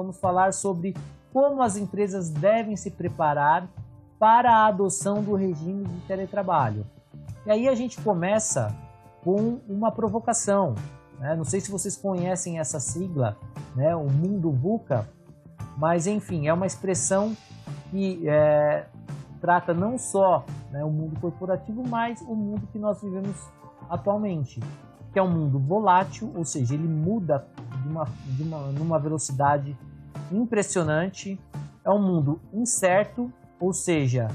vamos falar sobre como as empresas devem se preparar para a adoção do regime de teletrabalho. E aí a gente começa com uma provocação. Né? Não sei se vocês conhecem essa sigla, né? o mundo VUCA, mas enfim, é uma expressão que é, trata não só né, o mundo corporativo, mas o mundo que nós vivemos atualmente, que é um mundo volátil, ou seja, ele muda de uma, de uma, numa velocidade impressionante, é um mundo incerto, ou seja,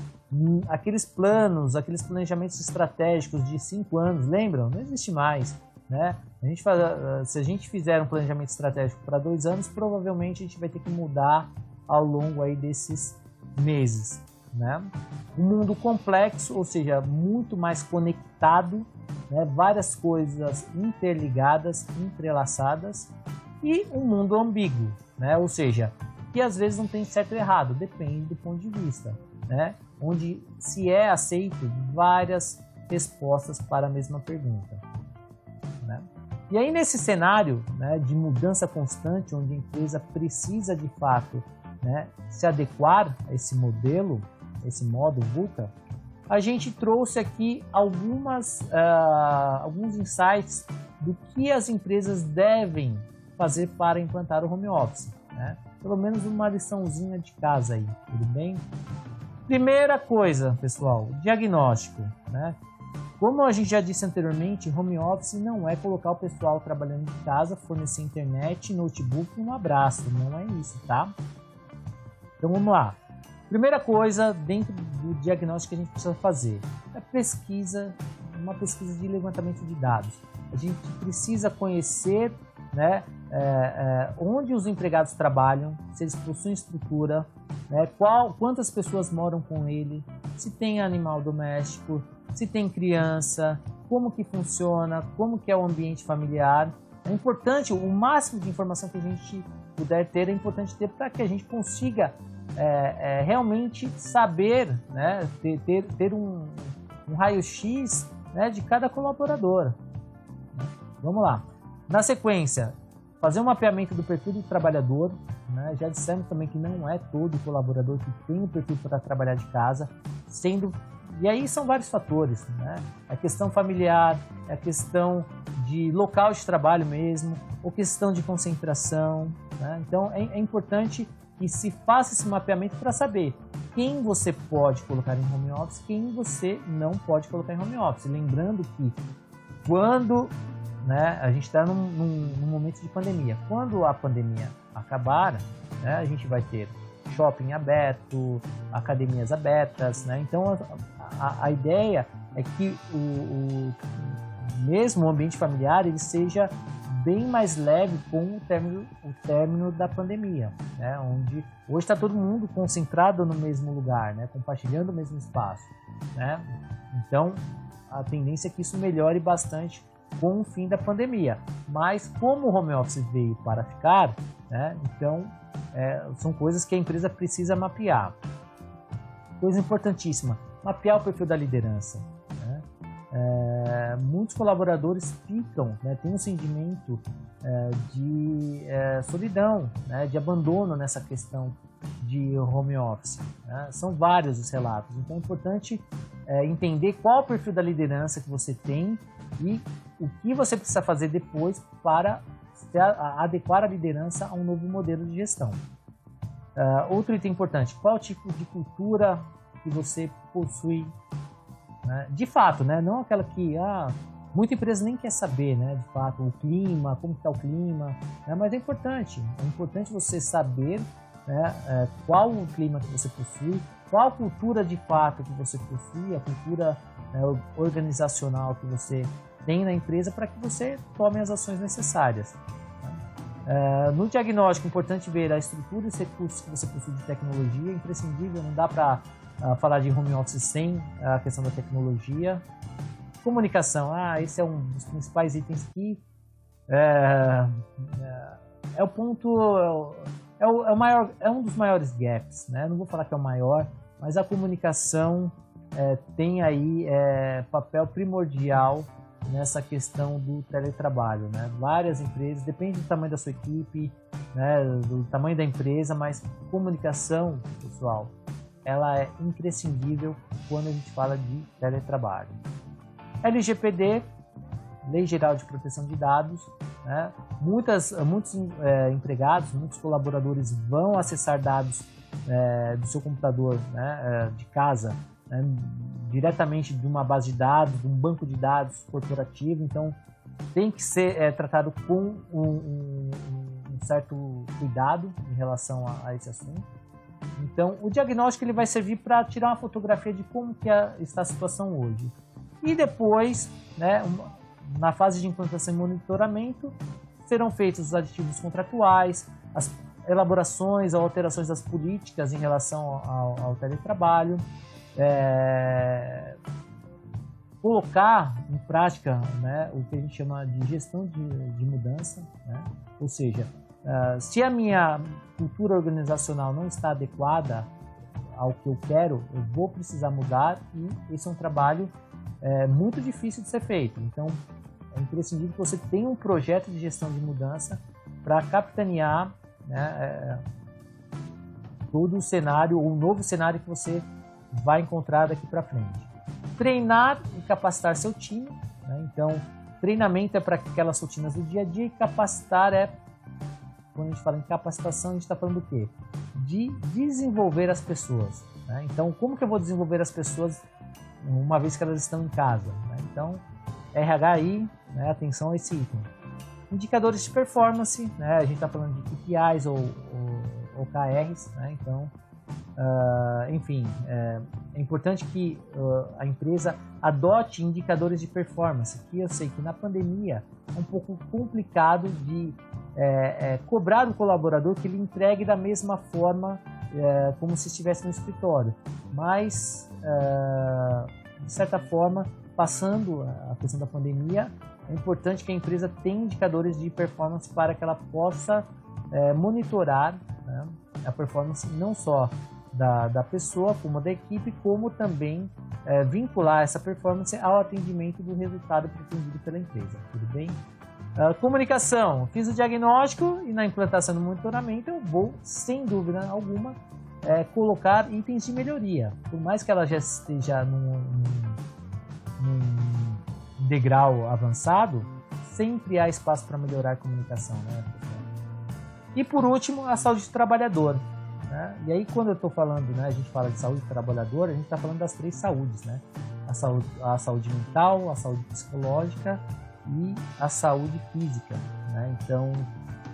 aqueles planos, aqueles planejamentos estratégicos de cinco anos, lembram? Não existe mais. Né? A gente faz, ah, se a gente fizer um planejamento estratégico para dois anos, provavelmente a gente vai ter que mudar ao longo aí desses meses. Né? Um mundo complexo, ou seja, muito mais conectado, né? várias coisas interligadas, entrelaçadas, e um mundo ambíguo, né? ou seja, que às vezes não tem certo ou errado, depende do ponto de vista, né? onde se é aceito várias respostas para a mesma pergunta. Né? E aí, nesse cenário né, de mudança constante, onde a empresa precisa de fato né, se adequar a esse modelo, esse modo VUCA, a gente trouxe aqui algumas, uh, alguns insights do que as empresas devem fazer para implantar o home office. Né? Pelo menos uma liçãozinha de casa aí, tudo bem? Primeira coisa, pessoal, diagnóstico. Né? Como a gente já disse anteriormente, home office não é colocar o pessoal trabalhando de casa, fornecer internet, notebook e um abraço. Não é isso, tá? Então vamos lá. Primeira coisa dentro do diagnóstico que a gente precisa fazer é pesquisa, uma pesquisa de levantamento de dados. A gente precisa conhecer né, é, é, onde os empregados trabalham, se eles possuem estrutura, né, qual, quantas pessoas moram com ele, se tem animal doméstico, se tem criança, como que funciona, como que é o ambiente familiar. É importante, o máximo de informação que a gente puder ter é importante ter para que a gente consiga é, é, realmente saber, né, ter, ter, ter um, um raio-x né, de cada colaborador. Vamos lá. Na sequência, fazer um mapeamento do perfil do trabalhador. Né? Já dissemos também que não é todo colaborador que tem o perfil para trabalhar de casa, sendo e aí são vários fatores, né? A questão familiar, a questão de local de trabalho mesmo, ou questão de concentração. Né? Então é, é importante que se faça esse mapeamento para saber quem você pode colocar em home office, quem você não pode colocar em home office. Lembrando que quando né, a gente está num, num, num, momento de pandemia, quando a pandemia acabar, né, a gente vai ter shopping aberto, academias abertas, né? Então a, a, a ideia é que o, o mesmo o ambiente familiar ele seja bem mais leve com o término, o término da pandemia, né? onde hoje está todo mundo concentrado no mesmo lugar, né? compartilhando o mesmo espaço. Né? Então, a tendência é que isso melhore bastante com o fim da pandemia. Mas como o home office veio para ficar, né? então é, são coisas que a empresa precisa mapear. Coisa importantíssima, mapear o perfil da liderança. É, muitos colaboradores ficam, né, tem um sentimento é, de é, solidão, né, de abandono nessa questão de home office. Né? São vários os relatos, então é importante é, entender qual o perfil da liderança que você tem e o que você precisa fazer depois para adequar a liderança a um novo modelo de gestão. Uh, outro item importante, qual tipo de cultura que você possui né? De fato, né? não aquela que ah, muita empresa nem quer saber, né? de fato, o clima, como está o clima, né? mas é importante, é importante você saber né, é, qual o clima que você possui, qual a cultura de fato que você possui, a cultura né, organizacional que você tem na empresa para que você tome as ações necessárias. É, no diagnóstico, é importante ver a estrutura e os recursos que você possui de tecnologia, é imprescindível, não dá para uh, falar de home office sem a questão da tecnologia. Comunicação, ah, esse é um dos principais itens que é, é, é o ponto, é o, é o, maior, é um dos maiores gaps, né? Não vou falar que é o maior, mas a comunicação é, tem aí é, papel primordial nessa questão do teletrabalho. Né? Várias empresas, depende do tamanho da sua equipe, né, do tamanho da empresa, mas comunicação, pessoal, ela é imprescindível quando a gente fala de teletrabalho. LGPD, Lei Geral de Proteção de Dados, né? Muitas, muitos é, empregados, muitos colaboradores vão acessar dados é, do seu computador né, é, de casa né, diretamente de uma base de dados, de um banco de dados corporativo, então tem que ser é, tratado com um, um, um, certo cuidado em relação a, a, esse assunto. Então, o diagnóstico ele vai servir para tirar uma fotografia de como que é, está a situação hoje. E depois, né, na fase de implantação e monitoramento, serão feitos os aditivos contratuais, as elaborações ou alterações das políticas em relação ao, ao teletrabalho, é, colocar em prática né, o que a gente chama de gestão de, de mudança, né? ou seja, uh, se a minha cultura organizacional não está adequada ao que eu quero, eu vou precisar mudar e esse é um trabalho é, muito difícil de ser feito. Então, é imprescindível que você tenha um projeto de gestão de mudança para capitanear né, é, todo o cenário, ou o novo cenário que você vai encontrar daqui para frente. Treinar e capacitar seu time. Né? Então, treinamento é para aquelas rotinas do dia a dia e capacitar é, quando a gente fala em capacitação, a gente está falando do quê? De desenvolver as pessoas. Né? Então, como que eu vou desenvolver as pessoas uma vez que elas estão em casa? Né? Então, RH aí, né? atenção a esse item. Indicadores de performance, né? a gente está falando de KPIs ou, ou OKRs, né? então Uh, enfim, é, é, importante que uh, a empresa adote indicadores de performance, que eu sei que na pandemia é um pouco complicado de é, é, cobrar do colaborador que ele entregue da mesma forma é, como se estivesse no escritório, mas é, de certa forma, passando a questão da pandemia, é importante que a empresa tenha indicadores de performance para que ela possa monitorar né, a performance não só da, da pessoa, como da equipe, como também é, vincular essa performance ao atendimento do resultado pretendido pela empresa. Tudo bem? Uh, comunicação. Fiz o diagnóstico e na implantação do monitoramento eu vou, sem dúvida alguma, é, colocar itens de melhoria. Por mais que ela já esteja num, num, num degrau avançado, sempre há espaço para melhorar a comunicação. Né? E por último, a saúde do trabalhador. Né? E aí, quando eu estou falando, né, a gente fala de saúde trabalhadora, a gente está falando das três saúdes, né? A saúde, a saúde mental, a saúde psicológica e a saúde física. Né? Então,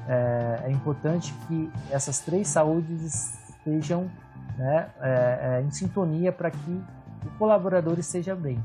é, é, importante que essas três saúdes estejam né, é, é, em sintonia para que o colaborador esteja bem.